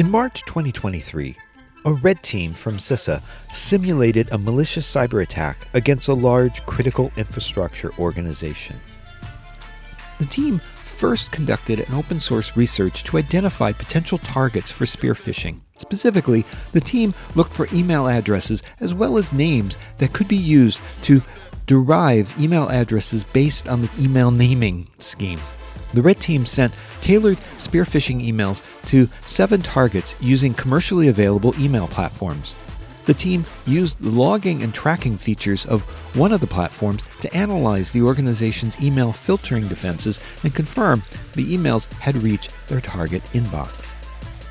In March 2023, a red team from CISA simulated a malicious cyber attack against a large critical infrastructure organization. The team first conducted an open source research to identify potential targets for spear phishing. Specifically, the team looked for email addresses as well as names that could be used to derive email addresses based on the email naming scheme. The red team sent tailored spear phishing emails to seven targets using commercially available email platforms. The team used the logging and tracking features of one of the platforms to analyze the organization's email filtering defenses and confirm the emails had reached their target inbox.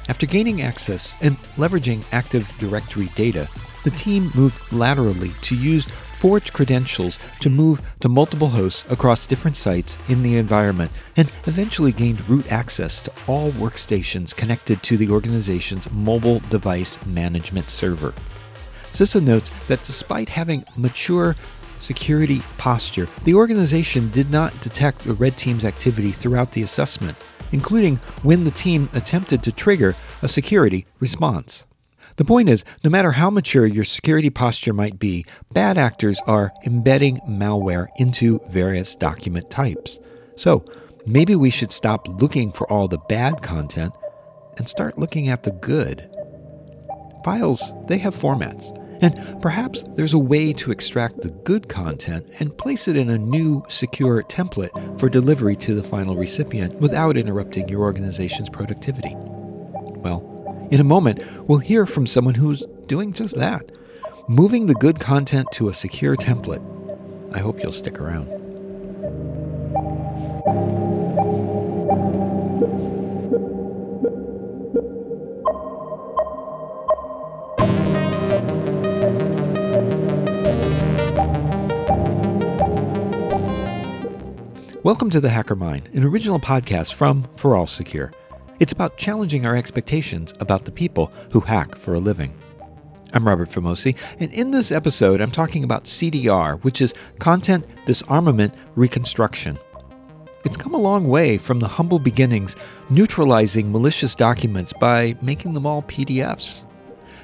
After gaining access and leveraging Active Directory data, the team moved laterally to use forged credentials to move to multiple hosts across different sites in the environment and eventually gained root access to all workstations connected to the organization's mobile device management server. CISA notes that despite having mature security posture, the organization did not detect the red team's activity throughout the assessment, including when the team attempted to trigger a security response. The point is, no matter how mature your security posture might be, bad actors are embedding malware into various document types. So, maybe we should stop looking for all the bad content and start looking at the good. Files, they have formats. And perhaps there's a way to extract the good content and place it in a new, secure template for delivery to the final recipient without interrupting your organization's productivity. Well, in a moment, we'll hear from someone who's doing just that, moving the good content to a secure template. I hope you'll stick around. Welcome to The Hacker Mind, an original podcast from ForAllSecure. It's about challenging our expectations about the people who hack for a living. I'm Robert Vamosi, and in this episode, I'm talking about CDR, which is Content Disarmament Reconstruction. It's come a long way from the humble beginnings, neutralizing malicious documents by making them all PDFs.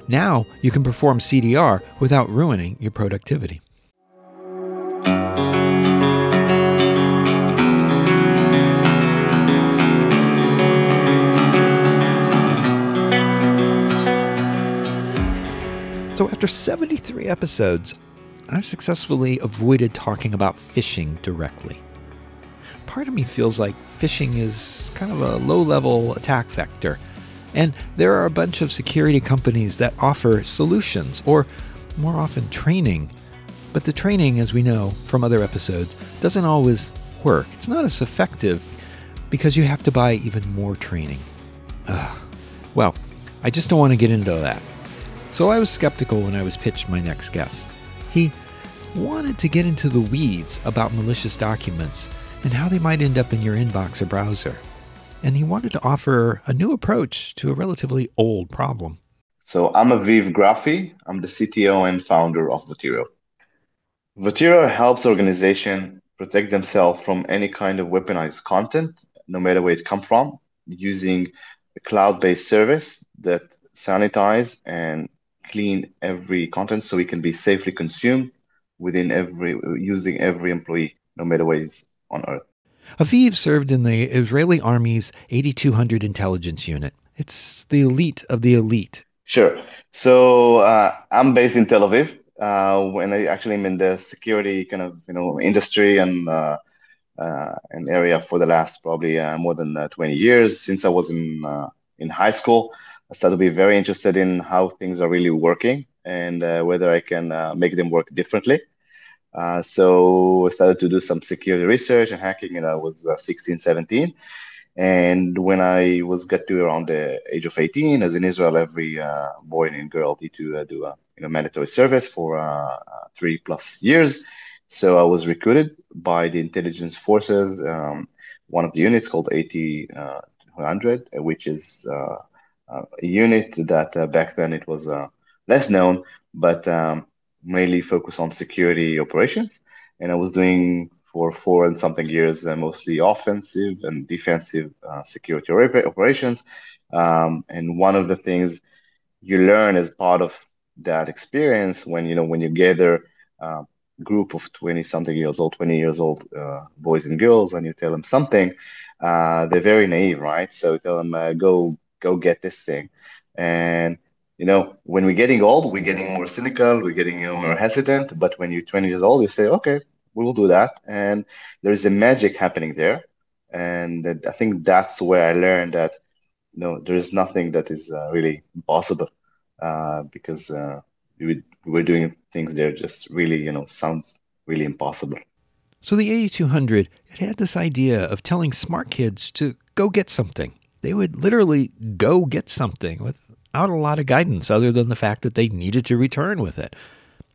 Now you can perform CDR without ruining your productivity. So, after 73 episodes, I've successfully avoided talking about phishing directly. Part of me feels like phishing is kind of a low level attack vector, and there are a bunch of security companies that offer solutions or more often training. But the training, as we know from other episodes, doesn't always work. It's not as effective because you have to buy even more training. Ugh. Well, I just don't want to get into that. So I was skeptical when I was pitched my next guest. He wanted to get into the weeds about malicious documents and how they might end up in your inbox or browser. And he wanted to offer a new approach to a relatively old problem. So I'm Aviv Grafi. I'm the CTO and founder of Votiro. Votiro helps organizations protect themselves from any kind of weaponized content, no matter where it comes from, using a cloud-based service that sanitize and clean every content so it can be safely consumed within every using every employee, no matter where he's on Earth. Aviv served in the Israeli Army's 8200 intelligence unit. It's the elite of the elite. Sure. So uh, I'm based in Tel Aviv. Uh, when I actually am in the security kind of you know industry and uh, uh, an area for the last probably uh, more than uh, 20 years since I was in uh, in high school. I started to be very interested in how things are really working and uh, whether I can uh, make them work differently. Uh, so I started to do some security research and hacking, and I was uh, 16, 17. And when I was got to around the age of 18, as in Israel, every uh, boy and girl need to uh, do a you know, mandatory service for three plus years. So I was recruited by the intelligence forces, um, one of the units called 8200, which is unit that uh, back then it was uh, less known, but um, mainly focused on security operations. And I was doing for four and something years, uh, mostly offensive and defensive uh, security operations. Um, and one of the things you learn as part of that experience when you know when you gather a group of 20 something years old 20 years old uh, boys and girls and you tell them something uh, they're very naive right so you tell them uh, go go get this thing. And you know when we're getting old we're getting more cynical we're getting more hesitant. But when you're 20 years old you say okay we will do that. And there's a magic happening there. And i think that's where i learned that you know there is nothing that is uh, really impossible uh, because uh, we, we're doing things there just really you know sounds really impossible. So the 8200 it had this idea of telling smart kids to go get something they would literally go get something without a lot of guidance other than the fact that they needed to return with it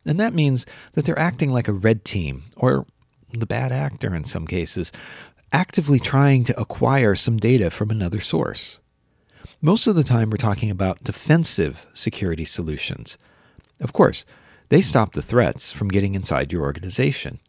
and that means that they're acting like a red team or the bad actor in some cases actively trying to acquire some data from another source most of the time, we're talking about defensive security solutions. Of course, they stop the threats from getting inside your organization.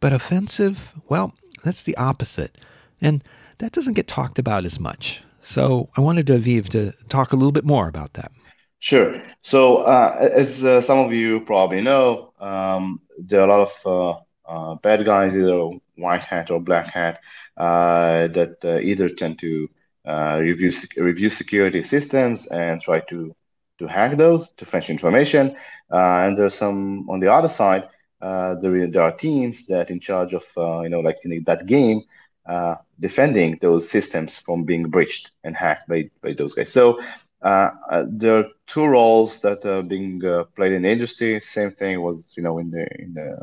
But offensive, well, that's the opposite. And that doesn't get talked about as much. So I wanted Aviv to talk a little bit more about that. Sure. So, uh, as uh, some of you probably know, um, there are a lot of uh, uh bad guys, either white hat or black hat, uh, that uh, either tend to review review security systems and try to to hack those to fetch information. And there's some on the other side. There, there are teams that in charge of you know like that game uh, defending those systems from being breached and hacked by, by those guys. So uh, there are two roles that are being played in the industry. Same thing was you know in the in the,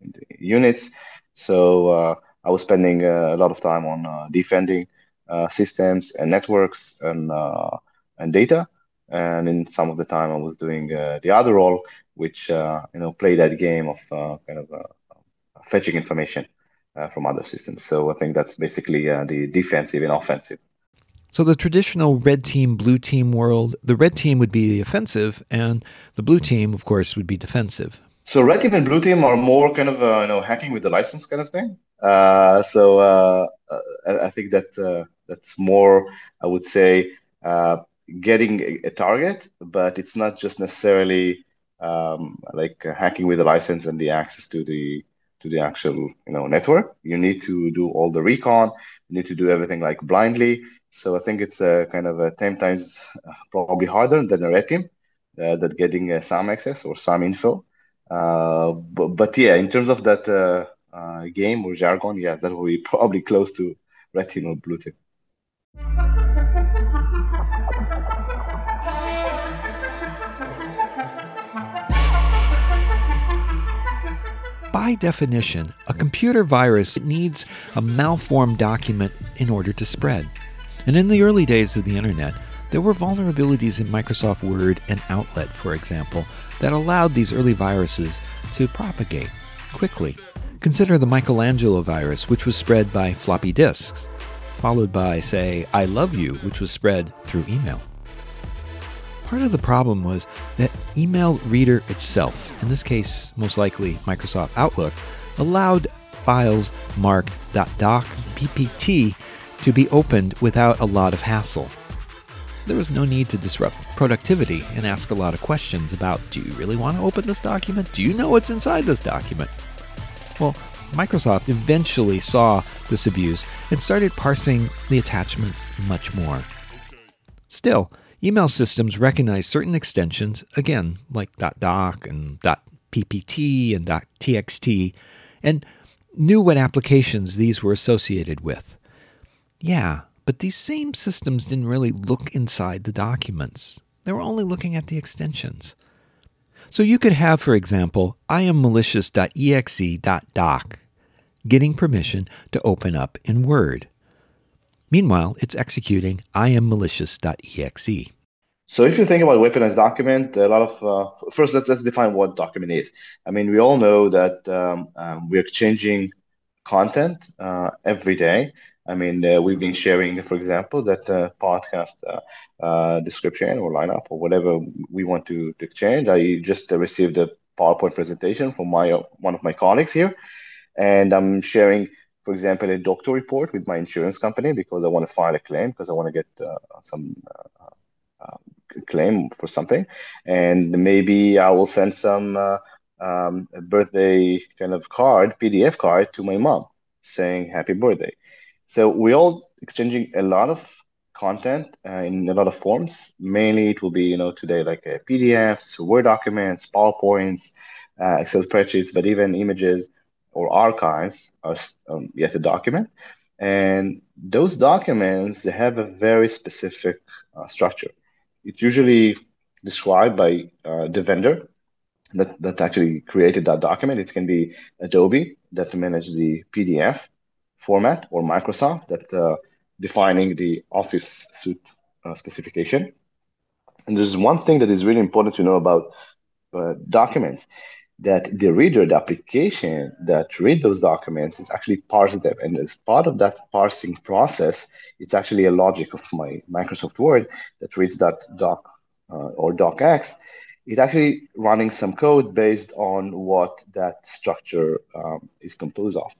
in the units. So I was spending a lot of time on defending uh, systems and networks and uh, and data. And in some of the time, I was doing uh, the other role, which you know play that game of kind of fetching information from other systems. So I think that's basically the defensive and offensive. So, the traditional red team, blue team world, the red team would be the offensive, and the blue team, of course, would be defensive. So, red team and blue team are more kind of, uh, you know, hacking with the license kind of thing. Uh, so, uh, I think that that's more, I would say, uh, getting a, target, but it's not just necessarily um, like uh, hacking with the license and the access to the to the actual you know network. You need to do all the recon. You need to do everything like blindly. So I think it's a kind of a ten times uh, probably harder than a red team uh, that getting uh, some access or some info. Uh, but, but yeah, in terms of that uh, uh, game or jargon, yeah, that will be probably close to red team or blue team. By definition, a computer virus needs a malformed document in order to spread. And in the early days of the internet, there were vulnerabilities in Microsoft Word and Outlook, for example, that allowed these early viruses to propagate quickly. Consider the Michelangelo virus, which was spread by floppy disks followed by, say, I love you, which was spread through email. Part of the problem was that email reader itself, in this case, most likely Microsoft Outlook, allowed files marked .doc PPT to be opened without a lot of hassle. There was no need to disrupt productivity and ask a lot of questions about do you really want to open this document? Do you know what's inside this document? Well, Microsoft eventually saw this abuse and started parsing the attachments much more. Still, email systems recognize certain extensions, again, like .doc and .ppt and .txt, and knew what applications these were associated with. Yeah, but these same systems didn't really look inside the documents. They were only looking at the extensions. So you could have, for example, iammalicious.exe.doc getting permission to open up in Word. Meanwhile, it's executing iammalicious.exe. So if you think about weaponized document, a lot of uh, first let's, let's define what document is. I mean, we all know that um, um, we're exchanging content uh, every day. I mean, uh, we've been sharing, for example, that uh, podcast uh, uh, description or lineup or whatever we want to, to exchange. I just received a PowerPoint presentation from my one of my colleagues here, and I'm sharing, for example, a doctor report with my insurance company because I want to file a claim because I want to get uh, some uh, uh, claim for something, and maybe I will send some uh, um, birthday kind of card, PDF card to my mom saying happy birthday. So we all exchanging a lot of content uh, in a lot of forms. Mainly, it will be you know today like uh, PDFs, Word documents, PowerPoints, Excel spreadsheets, but even images or archives are um, yet a document. And those documents they have a very specific uh, structure. It's usually described by uh, the vendor that, that actually created that document. It can be Adobe that manages the PDF format or Microsoft that uh, defining the Office suite uh, specification. And there's one thing that is really important to know about uh, documents that the reader, the application that read those documents is actually parsing them. And as part of that parsing process, it's actually a logic of my Microsoft Word that reads that doc uh, or docx. It actually running some code based on what that structure um, is composed of.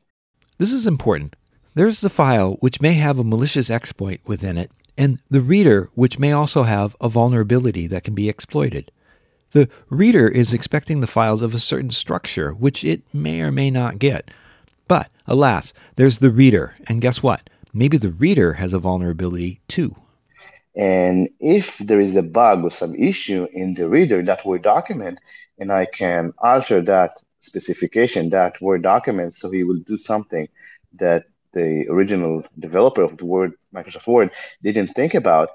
This is important. There's the file, which may have a malicious exploit within it, and the reader, which may also have a vulnerability that can be exploited. The reader is expecting the files of a certain structure, which it may or may not get. But, alas, there's the reader, and guess what? Maybe the reader has a vulnerability too. And if there is a bug or some issue in the reader, that Word document, and I can alter that specification, that Word document, so he will do something that the original developer of the Word, Microsoft Word, didn't think about,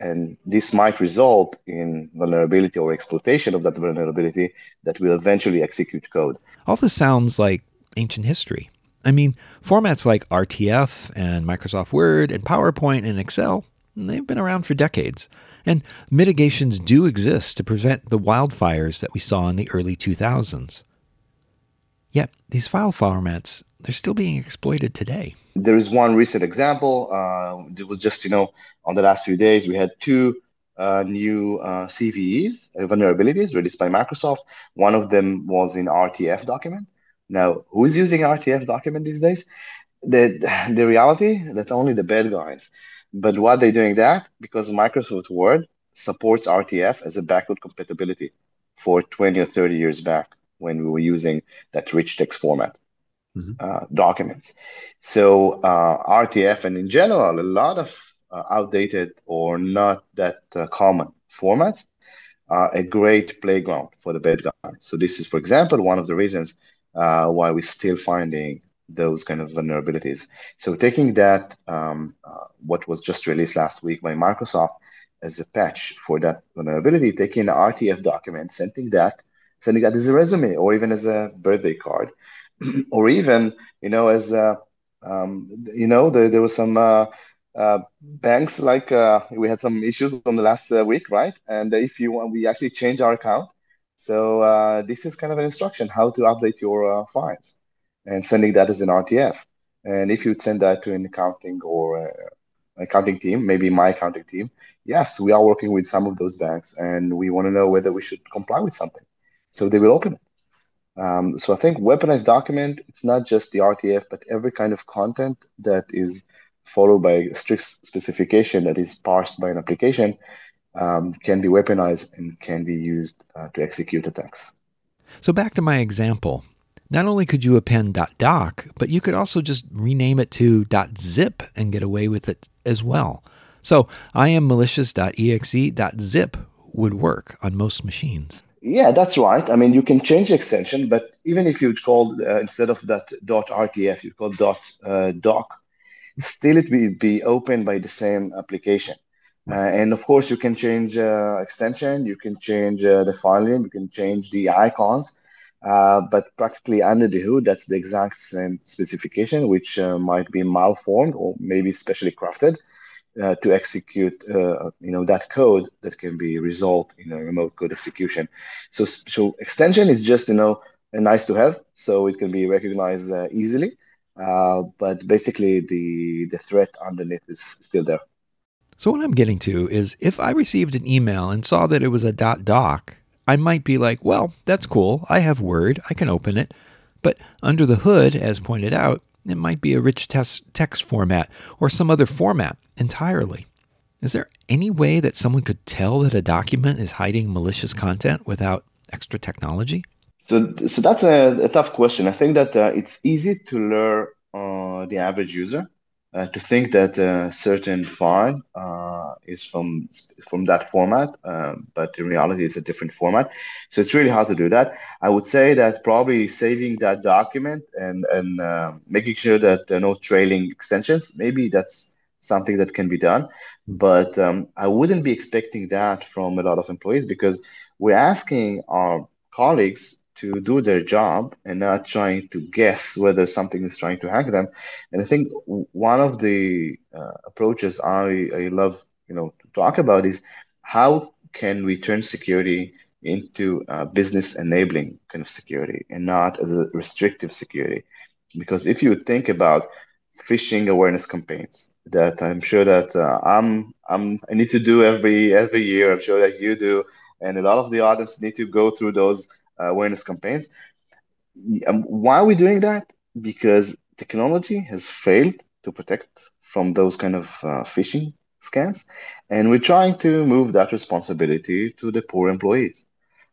and this might result in vulnerability or exploitation of that vulnerability that will eventually execute code. All this sounds like ancient history. I mean, formats like RTF and Microsoft Word and PowerPoint and Excel, they've been around for decades. And mitigations do exist to prevent the wildfires that we saw in the early 2000s. Yet, these file formats, they're still being exploited today. There is one recent example. Uh, it was just, you know, on the last few days, we had two uh, new uh, CVEs, uh, vulnerabilities released by Microsoft. One of them was in RTF document. Now, who is using RTF document these days? The, the reality that only the bad guys. But why they doing that? Because Microsoft Word supports RTF as a backward compatibility for 20 or 30 years back when we were using that rich text format mm-hmm. uh, documents. So uh, RTF and in general, a lot of uh, outdated or not that uh, common formats are a great playground for the bad guys. So this is, for example, one of the reasons uh, why we're still finding those kind of vulnerabilities. So taking that, um, uh, what was just released last week by Microsoft as a patch for that vulnerability, taking the RTF document, sending that sending that as a resume or even as a birthday card, or even you know as a, um, you know there, there was some uh, uh, banks like uh, we had some issues on the last uh, week, right? And if you want, we actually change our account. So uh, this is kind of an instruction how to update your uh, files and sending that as an RTF. And if you'd send that to an accounting or accounting team, maybe my accounting team, yes, we are working with some of those banks and we want to know whether we should comply with something so they will open it. Um, so I think weaponized document, it's not just the RTF, but every kind of content that is followed by a strict specification that is parsed by an application um, can be weaponized and can be used uh, to execute attacks. So back to my example. Not only could you append .doc, but you could also just rename it to .zip and get away with it as well. So I am malicious.exe.zip would work on most machines. Yeah, that's right. I mean, you can change the extension, but even if you'd call uh, instead of that dot .rtf, you call dot uh, .doc, still it will be opened by the same application. Uh, and of course, you can change uh, extension, you can change uh, the file name, you can change the icons, uh, but practically under the hood, that's the exact same specification, which might be malformed or maybe specially crafted uh, to execute uh, you know that code that can be resolved in a remote code execution. So so extension is just you know nice to have, so it can be recognized uh, easily. Uh, but basically, the the threat underneath is still there. So what I'm getting to is if I received an email and saw that it was a .doc, I might be like, well, that's cool. I have Word. I can open it. But under the hood, as pointed out, it might be a rich text format or some other format entirely. Is there any way that someone could tell that a document is hiding malicious content without extra technology? So, so that's a, a tough question. I think that uh, it's easy to lure uh, the average user uh, to think that a certain file uh, is from from that format, uh, but in reality, it's a different format. So it's really hard to do that. I would say that probably saving that document and and uh, making sure that there are no trailing extensions. Maybe that's something that can be done, but um, I wouldn't be expecting that from a lot of employees because we're asking our colleagues to do their job and not trying to guess whether something is trying to hack them. And I think one of the uh, approaches I, I love, you know, to talk about is how can we turn security into uh, business enabling kind of security and not as a restrictive security. Because if you think about phishing awareness campaigns that I'm sure that uh, I'm I'm I need to do every every year. I'm sure that you do, and a lot of the audience need to go through those awareness campaigns. Um, why are we doing that? Because technology has failed to protect from those kind of uh, phishing scams, and we're trying to move that responsibility to the poor employees.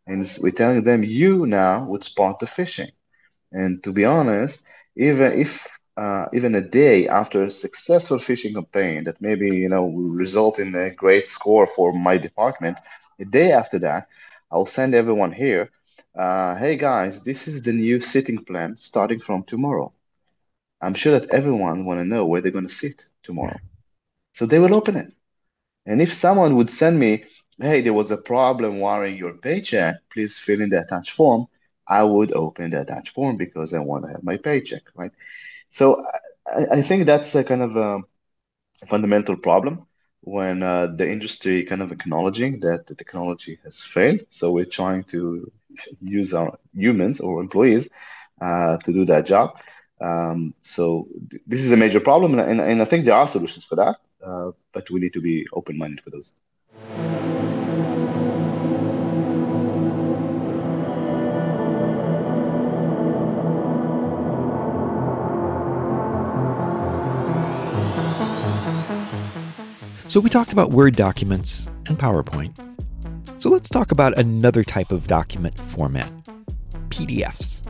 And we're telling them, you now would spot the phishing. And to be honest, even if uh, even a day after a successful phishing campaign that maybe you know will result in a great score for my department, a day after that, I'll send everyone here uh, hey guys, this is the new sitting plan starting from tomorrow. I'm sure that everyone want to know where they're going to sit tomorrow. So they will open it. And if someone would send me, hey, there was a problem wiring your paycheck, please fill in the attached form, I would open the attached form because I want to have my paycheck, right? So I, I think that's a kind of a fundamental problem when uh, the industry kind of acknowledging that the technology has failed. So we're trying to use our humans or employees uh, to do that job. Um, so th- this is a major problem, and, and, I think there are solutions for that, uh, but we need to be open-minded for those. So we talked about Word documents and PowerPoint. So let's talk about another type of document format PDFs.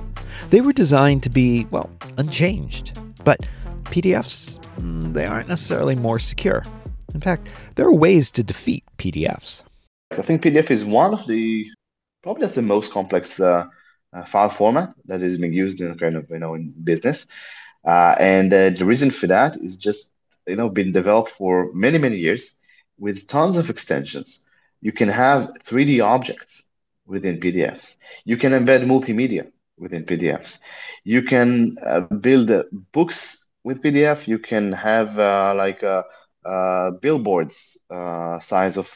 They were designed to be, well, unchanged. But PDFs, mm, they aren't necessarily more secure. In fact, there are ways to defeat PDFs. I think PDF is one of the, probably that's the most complex uh, uh, file format that is being used in kind of, you know, in business. Uh, and uh, the reason for that is just you know been developed for many many years with tons of extensions. You can have 3D objects within PDFs. You can embed multimedia within PDFs. You can uh, build uh, books with PDF. You can have uh, like uh, uh, billboards uh, size of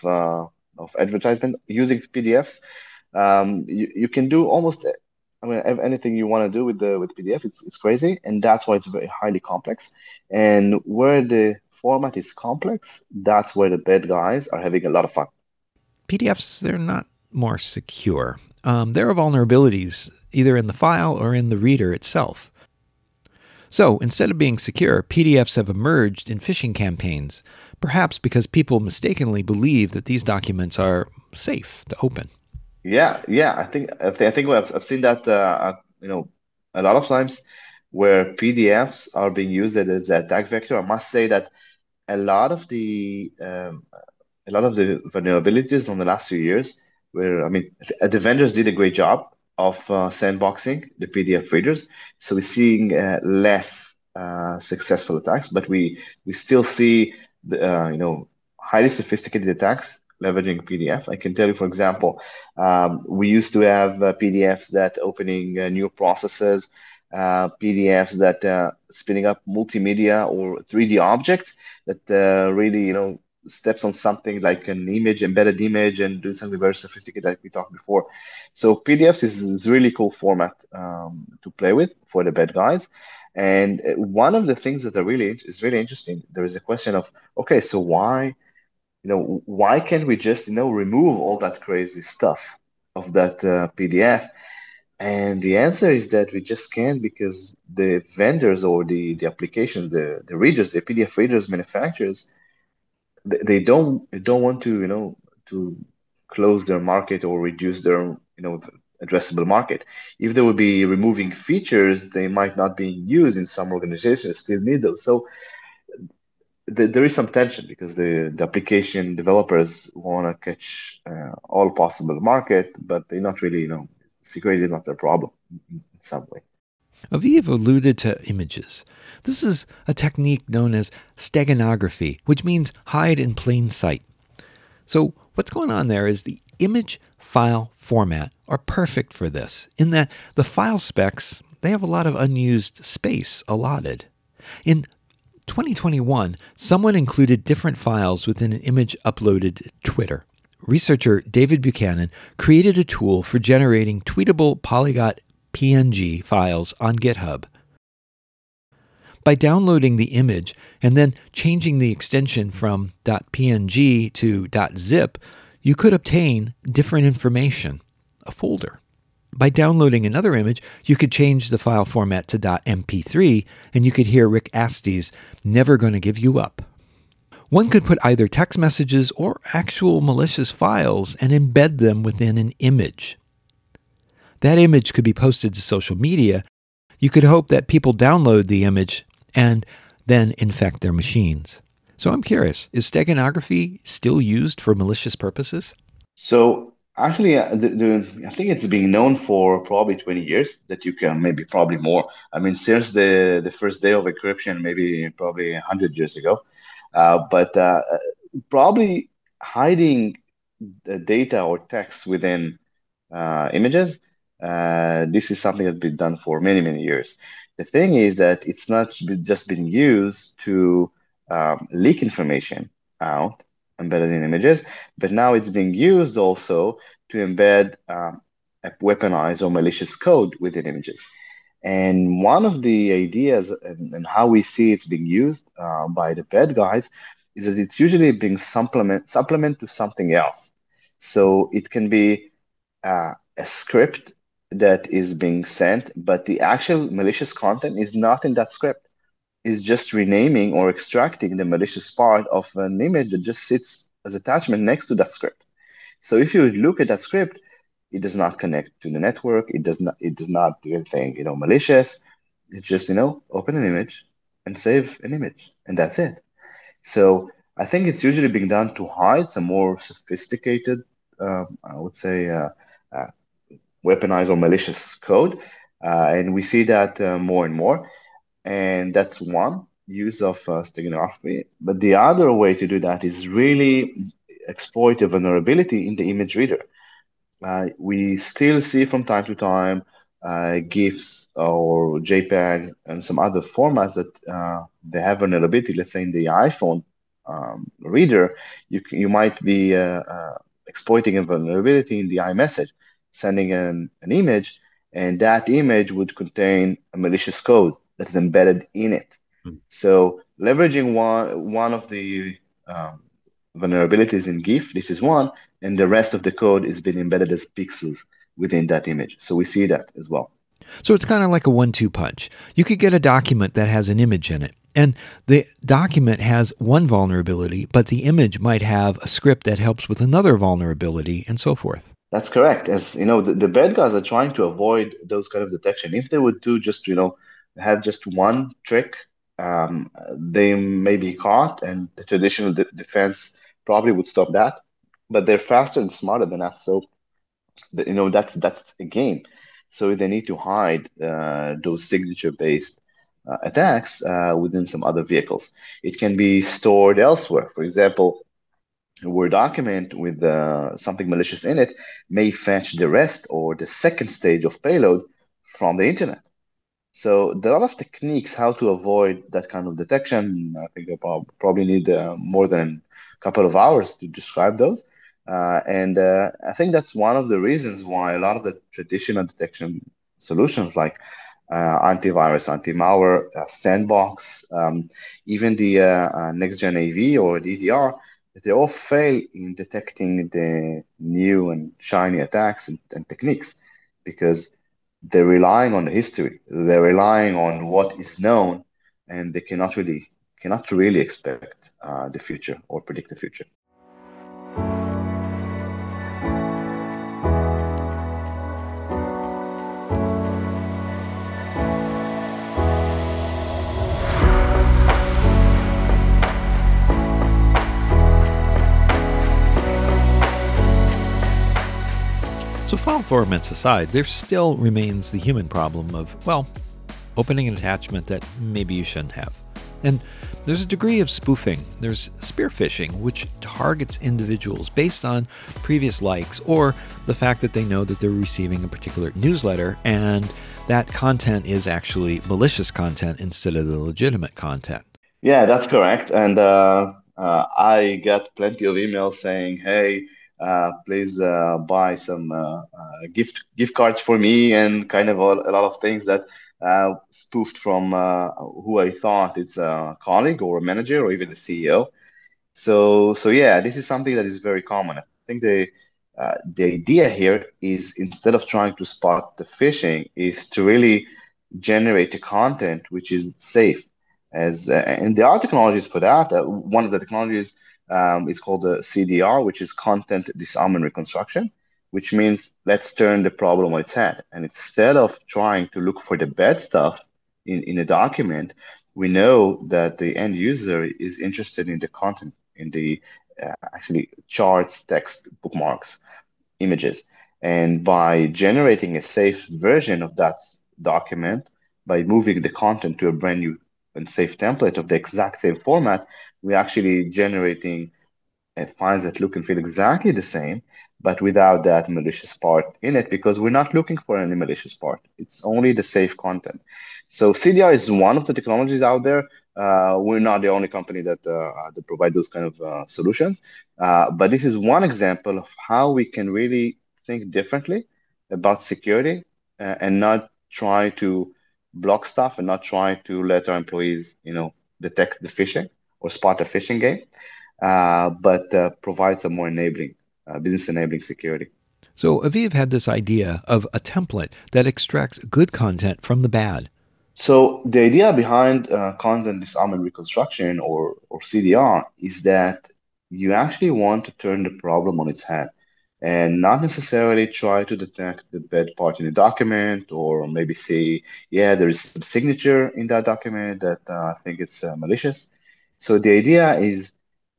of advertisement using PDFs. Um, you, you can do almost I mean, anything you want to do with the with PDF, it's it's crazy, and that's why it's very highly complex. And where the format is complex, that's where the bad guys are having a lot of fun. PDFs, they're not more secure. Um, there are vulnerabilities either in the file or in the reader itself. So instead of being secure, PDFs have emerged in phishing campaigns, perhaps because people mistakenly believe that these documents are safe to open. Yeah, yeah. I think I think, I've, I've seen that uh, uh, you know a lot of times where PDFs are being used as an attack vector. I must say that a lot of the um, a lot of the vulnerabilities on the last few years, where I mean the vendors did a great job of uh, sandboxing the PDF readers, so we're seeing uh, less uh, successful attacks, but we we still see the uh, you know highly sophisticated attacks leveraging PDF. I can tell you, for example, um, we used to have uh, PDFs that opening uh, new processes, PDFs that spinning up multimedia or 3D objects that really, you know, steps on something like an image, embedded image, and do something very sophisticated like we talked before. So PDFs is, is really cool format um, to play with for the bad guys. And uh, one of the things that are really is really interesting. There is a question of okay, so why you know, why can't we just, you know, remove all that crazy stuff of that uh, PDF? And the answer is that we just can't because the vendors or the, the applications, the, the readers, the PDF readers manufacturers, they, don't they don't want to, you know, to close their market or reduce their, you know, addressable market. If they would be removing features, they might not be used in some organizations still need those. So the, there is some tension because the, the application developers want to catch uh, all possible market, but they're not really, you know, security is not their problem in some way. Aviv alluded to images. This is a technique known as steganography, which means hide in plain sight. So, what's going on there is the image file format are perfect for this, in that the file specs they have a lot of unused space allotted. In 2021, someone included different files within an image uploaded to Twitter. Researcher David Buchanan created a tool for generating tweetable polyglot PNG files on GitHub. By downloading the image and then changing the extension from .png to .zip, you could obtain different information, a folder. By downloading another image, you could change the file format to .mp3 and you could hear Rick Astley's Never Gonna Give You Up. One could put either text messages or actual malicious files and embed them within an image. That image could be posted to social media. You could hope that people download the image and then infect their machines. So I'm curious, is steganography still used for malicious purposes? So Actually, uh, the, the, I think it's been known for probably 20 years that you can maybe probably more. I mean, since the, the first day of encryption, maybe probably 100 years ago. Uh, but uh, probably hiding the data or text within uh, images, uh, this is something that's been done for many, many years. The thing is that it's not just been used to um, leak information out embedded in images, but now it's being used also to embed um, weaponized or malicious code within images. And one of the ideas and, and how we see it's being used uh, by the bad guys is that it's usually being supplement supplement to something else. So it can be uh, a script that is being sent, but the actual malicious content is not in that script is just renaming or extracting the malicious part of an image that just sits as attachment next to that script. So if you look at that script, it does not connect to the network. It does not. It does not do anything, you know, malicious. It's just you know, open an image and save an image, and that's it. So I think it's usually being done to hide some more sophisticated, um, I would say, uh, uh, weaponized or malicious code, uh, and we see that uh, more and more and that's one use of uh, steganography. But the other way to do that is really exploit a vulnerability in the image reader. Uh, we still see from time to time uh, GIFs or JPEG and some other formats that uh, they have vulnerability. Let's say in the iPhone um, reader, you you might be exploiting a vulnerability in the iMessage, sending an, an image, and that image would contain a malicious code that is embedded in it. Mm. So leveraging one one of the um, vulnerabilities in GIF, this is one, and the rest of the code is being embedded as pixels within that image. So we see that as well. So it's kind of like a one-two punch. You could get a document that has an image in it, and the document has one vulnerability, but the image might have a script that helps with another vulnerability, and so forth. That's correct. As you know, the, the bad guys are trying to avoid those kind of detection. If they would do just you know have just one trick, um, they may be caught, and the traditional de- defense probably would stop that. But they're faster and smarter than us, so you know that's that's a game. So they need to hide uh, those signature-based uh, attacks uh, within some other vehicles. It can be stored elsewhere. For example, Word document with uh, something malicious in it may fetch the rest or the second stage of payload from the internet. So there are a lot of techniques how to avoid that kind of detection. I think I probably need uh, more than a couple of hours to describe those. Uh, and uh, I think that's one of the reasons why a lot of the traditional detection solutions like uh, antivirus, anti-malware, uh, sandbox, um, even the uh, next-gen AV or EDR, they all fail in detecting the new and shiny attacks and, and techniques because they're relying on the history. They're relying on what is known, and they cannot really cannot really expect uh, the future or predict the future. File formats aside, there still remains the human problem of, well, opening an attachment that maybe you shouldn't have. And there's a degree of spoofing. There's spear phishing, which targets individuals based on previous likes or the fact that they know that they're receiving a particular newsletter and that content is actually malicious content instead of the legitimate content. Yeah, that's correct. And uh, uh, I get plenty of emails saying, hey, uh, please uh, buy some uh, gift gift cards for me and kind of a, a lot of things that spoofed from who I thought it's a colleague or a manager or even the CEO. So so yeah, this is something that is very common. I think the uh, the idea here is instead of trying to spot the phishing, is to really generate the content which is safe. As uh, and there are technologies for that. Uh, one of the technologies um, is called the CDR, which is content disarmament reconstruction, which means let's turn the problem on its head. And instead of trying to look for the bad stuff in, in a document, we know that the end user is interested in the content, in the uh, actually charts, text, bookmarks, images. And by generating a safe version of that document, by moving the content to a brand new and safe template of the exact same format, we're actually generating uh, files that look and feel exactly the same, but without that malicious part in it, because we're not looking for any malicious part. It's only the safe content. So CDR is one of the technologies out there. Uh, we're not the only company that, uh, that provide those kind of uh, solutions, uh, but this is one example of how we can really think differently about security uh, and not try to block stuff and not try to let our employees, you know, detect the phishing or spot a phishing game, uh, but uh, provide some more enabling, uh, business enabling security. So Aviv had this idea of a template that extracts good content from the bad. So the idea behind uh, content disarmament reconstruction or, or CDR is that you actually want to turn the problem on its head and not necessarily try to detect the bad part in the document or maybe say, yeah, there is some signature in that document that uh, I think it's uh, malicious. So the idea is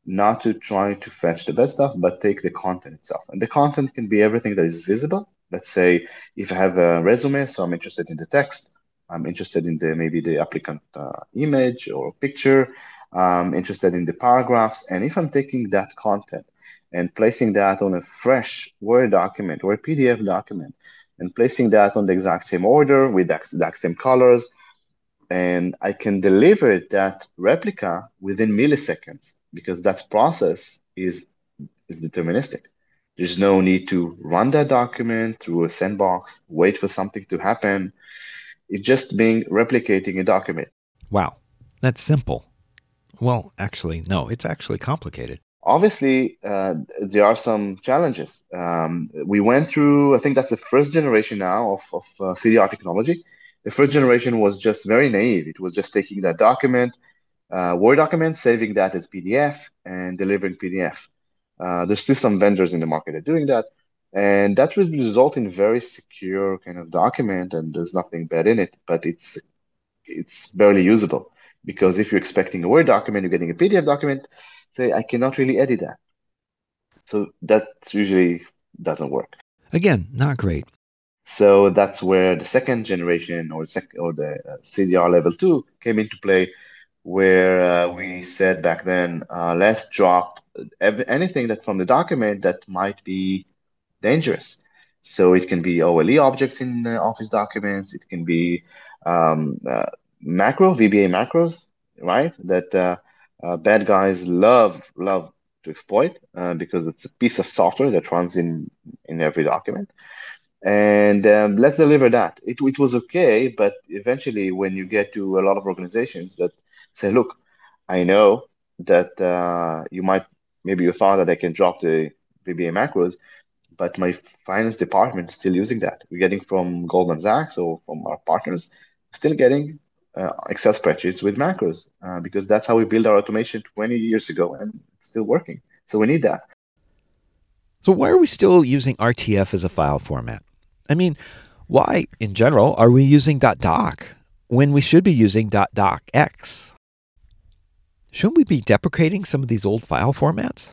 not to try to fetch the best stuff, but take the content itself. And the content can be everything that is visible. Let's say if I have a resume, so I'm interested in the text, I'm interested in the maybe the applicant uh, image or picture, I'm interested in the paragraphs. And if I'm taking that content and placing that on a fresh Word document or a PDF document and placing that on the exact same order with the exact same colors, and I can deliver that replica within milliseconds because that process is is deterministic. There's no need to run that document through a sandbox, wait for something to happen. It's just being replicating a document. Wow, that's simple. Well, actually, no, it's actually complicated. Obviously, uh, there are some challenges. Um, we went through, I think that's the first generation now of, of uh, CDR technology the first generation was just very naive. It was just taking that document, uh, Word document, saving that as PDF, and delivering PDF. Uh, there's still some vendors in the market that are doing that, and that will result in very secure kind of document, and there's nothing bad in it, but it's it's barely usable because if you're expecting a Word document, you're getting a PDF document. Say, I cannot really edit that, so that usually doesn't work. Again, not great. So that's where the second generation or sec- or the uh, CDR level two came into play, where uh, we said back then, uh, let's drop anything that from the document that might be dangerous. So it can be OLE objects in Office documents. It can be um, uh, macro VBA macros, right? That uh, uh, bad guys love love to exploit because it's a piece of software that runs in in every document and um, let's deliver that. It, it was okay, but eventually, when you get to a lot of organizations that say, "Look, I know that uh, you might maybe you thought that I can drop the VBA macros, but my finance department is still using that. We're getting from Goldman Sachs or from our partners, still getting uh, Excel spreadsheets with macros uh, because that's how we built our automation 20 years ago and it's still working. So we need that. So why are we still using RTF as a file format? I mean, why, in general, are we using .doc when we should be using .docx? Shouldn't we be deprecating some of these old file formats?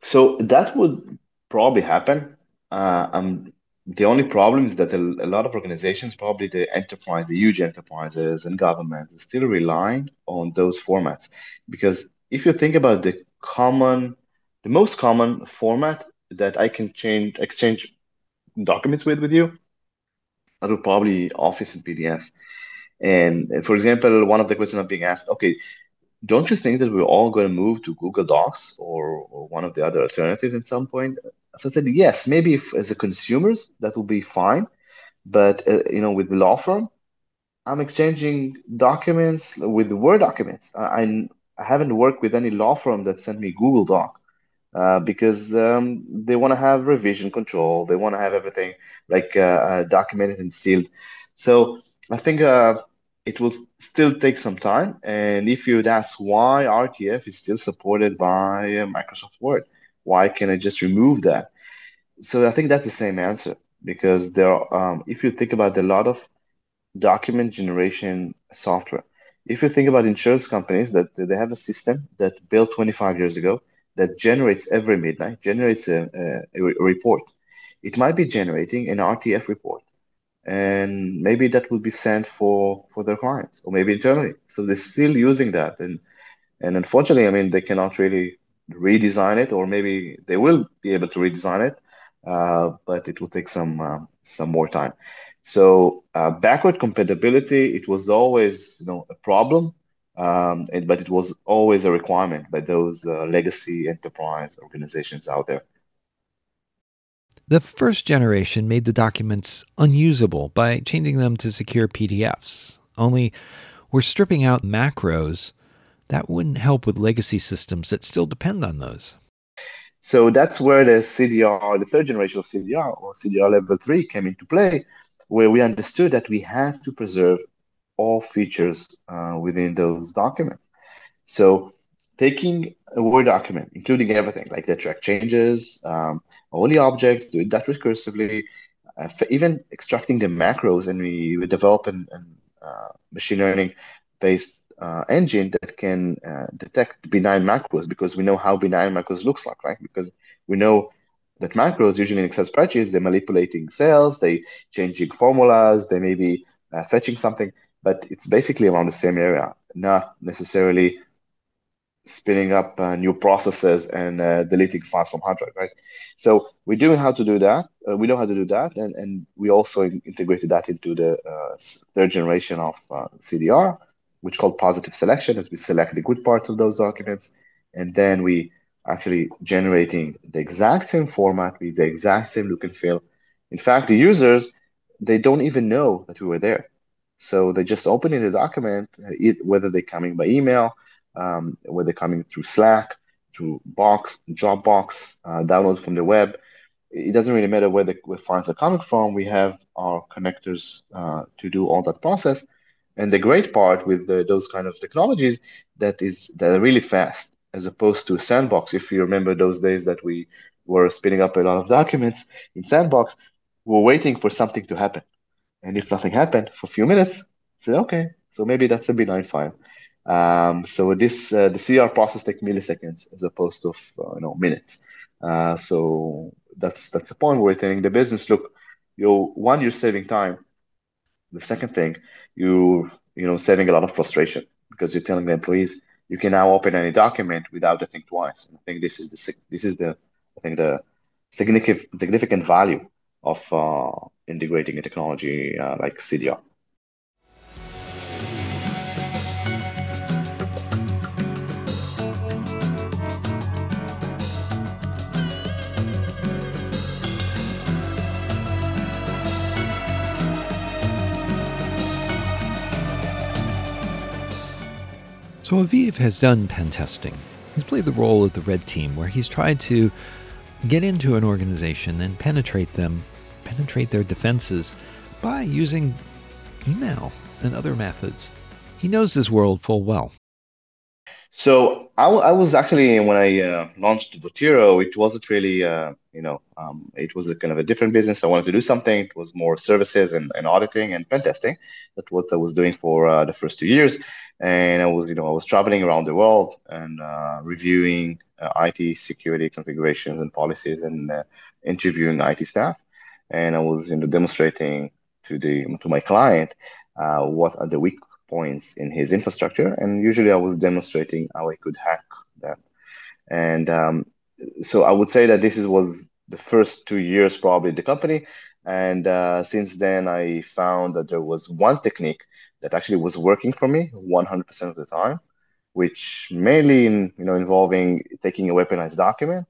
So that would probably happen. Uh, um, the only problem is that a, a, lot of organizations, probably the enterprise, the huge enterprises and governments, are still relying on those formats. Because if you think about the common, the most common format that I can change, exchange documents with with you, that would probably Office and PDF. And for example, one of the questions I'm being asked, okay, don't you think that we're all going to move to Google Docs or, or one of the other alternatives at some point? So I said, yes, maybe if, as a consumers, that will be fine. But, uh, you know, with the law firm, I'm exchanging documents with Word documents. I, I haven't worked with any law firm that sent me Google Doc uh, because um, they want to have revision control. They want to have everything like uh, uh, documented and sealed. So I think uh, it will still take some time. And if you'd ask why RTF is still supported by Microsoft Word, why can I just remove that? So I think that's the same answer because there, are, um, if you think about a lot of document generation software, if you think about insurance companies that they have a system that built 25 years ago that generates every midnight generates a, a, a report. It might be generating an RTF report and maybe that will be sent for for their clients or maybe internally so they're still using that and and unfortunately i mean they cannot really redesign it or maybe they will be able to redesign it uh, but it will take some uh, some more time so uh, backward compatibility it was always you know a problem um, and, but it was always a requirement by those uh, legacy enterprise organizations out there the first generation made the documents unusable by changing them to secure PDFs. Only we're stripping out macros. That wouldn't help with legacy systems that still depend on those. So that's where the CDR, the third generation of CDR or CDR level three came into play, where we understood that we have to preserve all features uh, within those documents. So taking a Word document, including everything like the track changes, um, only objects, doing that recursively, uh, even extracting the macros, and we, we develop an, an uh, machine learning based uh, engine that can uh, detect benign macros because we know how benign macros looks like, right? Because we know that macros usually in Excel spreadsheets they're manipulating cells, they changing formulas, they may be uh, fetching something, but it's basically around the same area, not necessarily spinning up uh, new processes and uh, deleting files from hard drive, right? So we do how to do that. Uh, we know how to do that, and and we also integrated that into the uh, third generation of uh, CDR, which called positive selection, as we select the good parts of those documents, and then we actually generating the exact same format with the exact same look and feel. In fact, the users they don't even know that we were there. So they're just open in the document, uh, whether they're coming by email, um, whether they're coming through Slack, through Box, Dropbox, uh, download from the web. It doesn't really matter where the where files are coming from. We have our connectors uh, to do all that process. And the great part with the, those kind of technologies that is that are really fast, as opposed to Sandbox. If you remember those days that we were spinning up a lot of documents in Sandbox, we're waiting for something to happen. And if nothing happened for a few minutes, say, okay, so maybe that's a benign file. Um, so this uh, the CDR process takes milliseconds as opposed to uh, you know minutes. Uh, so that's that's the point where we're telling the business, look, you one you're saving time. The second thing, you you know saving a lot of frustration because you're telling the employees you can now open any document without to think twice. And I think this is the this is the I think the significant significant value of uh, integrating a technology uh, like CDR. So Aviv has done pen testing. He's played the role of the red team where he's tried to get into an organization and penetrate them, penetrate their defenses by using email and other methods. He knows this world full well. So I, I was actually when I uh, launched Votiro, it wasn't really uh, you know um, it was a kind of a different business. I wanted to do something. It was more services and, and auditing and pen testing. That's what I was doing for uh, the first two years. And I was you know I was traveling around the world and uh, reviewing uh, IT security configurations and policies and uh, interviewing IT staff. And I was you know demonstrating to the to my client what are the weak points in his infrastructure. And usually I was demonstrating how I could hack them. And um, so I would say that this is, was the first two years probably the company. And uh, since then, I found that there was one technique that actually was working for me 100% of the time, which mainly in, you know involving taking a weaponized document,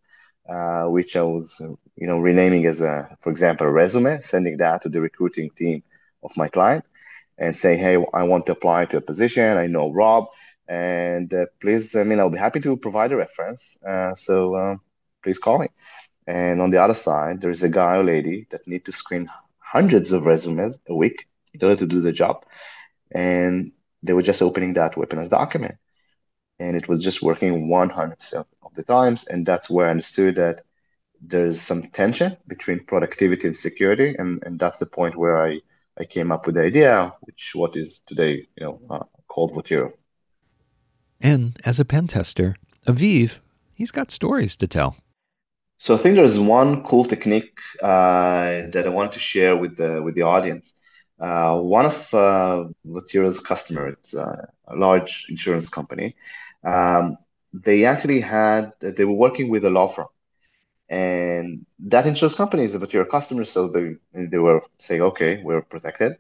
uh, which I was you know renaming as a, for example, a resume, sending that to the recruiting team of my client, and say, hey, I want to apply to a position. I know Rob, and uh, please, I mean, I'll be happy to provide a reference. Uh, so uh, please call me. And on the other side, there's a guy or lady that need to screen hundreds of resumes a week in order to do the job. And they were just opening that weaponized document. And it was just working 100% of the times. And that's where I understood that there's some tension between productivity and security. And, and that's the point where I I came up with the idea, which what is today, you know, uh, called Votiro. And as a pen tester, Aviv, he's got stories to tell. So I think there's one cool technique uh, that I wanted to share with the with the audience. Uh, one of uh, Votiro's customers, it's a large insurance company. Um, they actually had they were working with a law firm, and that insurance company is about your customers, so they they were saying, okay, we're protected,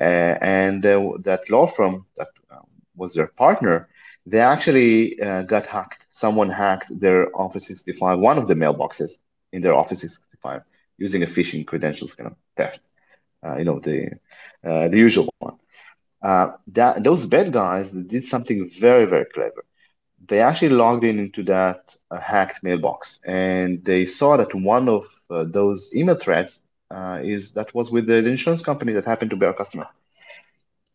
uh, and uh, that law firm that um, was their partner, they actually uh, got hacked. Someone hacked their Office 365, one of the mailboxes in their Office 365, using a phishing credentials kind of theft. Uh, you know the uh, the usual one. Uh, that those bad guys did something very very clever they actually logged in into that uh, hacked mailbox and they saw that one of uh, those email threads uh, is that was with the insurance company that happened to be our customer.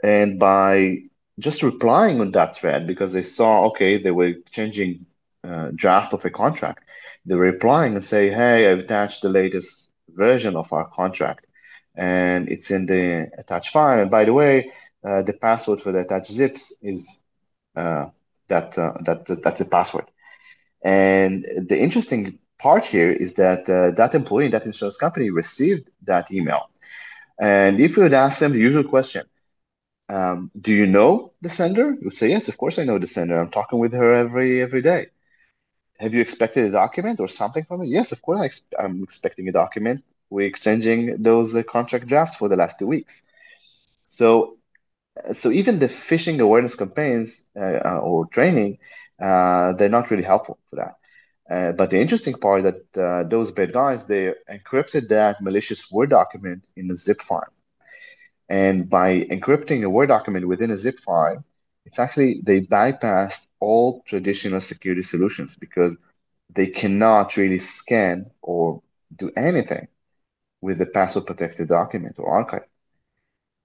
And by just replying on that thread because they saw okay they were changing uh, draft of a contract they were replying and say hey i've attached the latest version of our contract and it's in the attached file. And by the way uh, the password for the attached zips is uh, that uh, that that's a password. And the interesting part here is that uh, that employee in that insurance company received that email. And if you would ask them the usual question, um, do you know the sender? You would say, yes, of course I know the sender. I'm talking with her every every day. Have you expected a document or something from it? Yes, of course I am expecting a document. We're exchanging those uh, contract drafts for the last two weeks. So so even the phishing awareness campaigns uh, uh, or training, uh, they're not really helpful for that. Uh, but the interesting part that uh, those bad guys they encrypted that malicious Word document in a zip file, and by encrypting a Word document within a zip file, it's actually they bypassed all traditional security solutions because they cannot really scan or do anything with the password protected document or archive.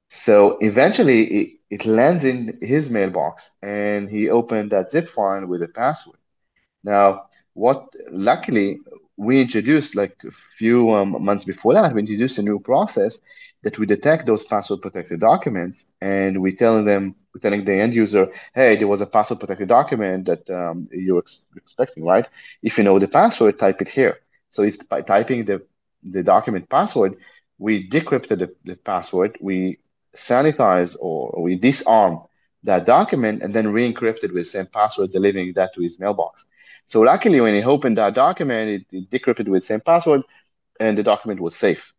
So eventually it, it lands in his mailbox and he opened that zip file with a password. Now, what luckily we introduced like a few um, months before that, we introduced a new process that we detect those password protected documents and we tell them, we're telling the end user, hey, there was a password protected document that um, you're ex- expecting, right? If you know the password, type it here. So it's by typing the, the document password, we decrypted the, the password, we sanitize or we disarm that document and then re-encrypt it with the same password, delivering that to his mailbox. So luckily, when he opened that document, it, it decrypted with the same password, and the document was safe.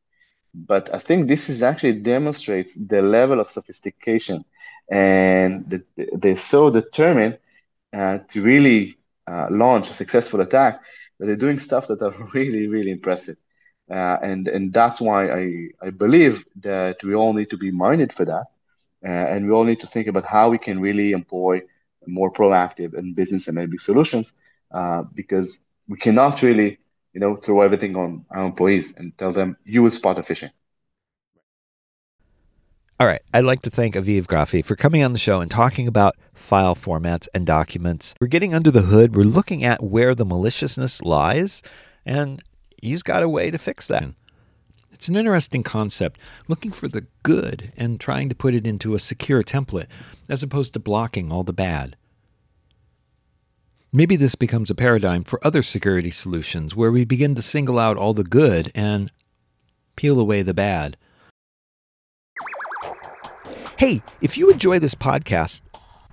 But I think this is actually demonstrates the level of sophistication, and the, they're so determined uh, to really uh, launch a successful attack that they're doing stuff that are really, really impressive. Uh, and and that's why I, I believe that we all need to be minded for that, uh, and we all need to think about how we can really employ more proactive and business enabling solutions, uh, because we cannot really you know, throw everything on our employees and tell them you will spot the phishing. All right. I'd like to thank Aviv Grafi for coming on the show and talking about file formats and documents. We're getting under the hood. We're looking at where the maliciousness lies, and he's got a way to fix that. It's an interesting concept, looking for the good and trying to put it into a secure template, as opposed to blocking all the bad. Maybe this becomes a paradigm for other security solutions where we begin to single out all the good and peel away the bad. Hey, if you enjoy this podcast,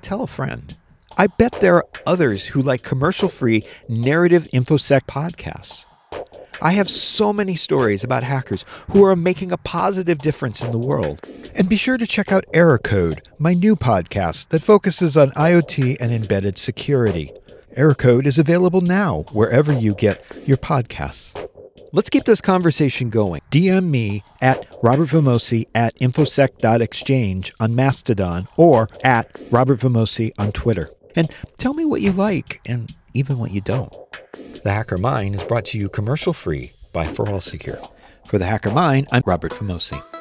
tell a friend. I bet there are others who like commercial free narrative InfoSec podcasts. I have so many stories about hackers who are making a positive difference in the world. And be sure to check out Error Code, my new podcast that focuses on IoT and embedded security. Error Code is available now wherever you get your podcasts. Let's keep this conversation going. DM me at Robert Vamosi at infosec.exchange on Mastodon or at Robert Vamosi on Twitter. And tell me what you like and even what you don't. The Hacker Mind is brought to you commercial free by ForAllSecure. For the Hacker Mind, I'm Robert Vamosi.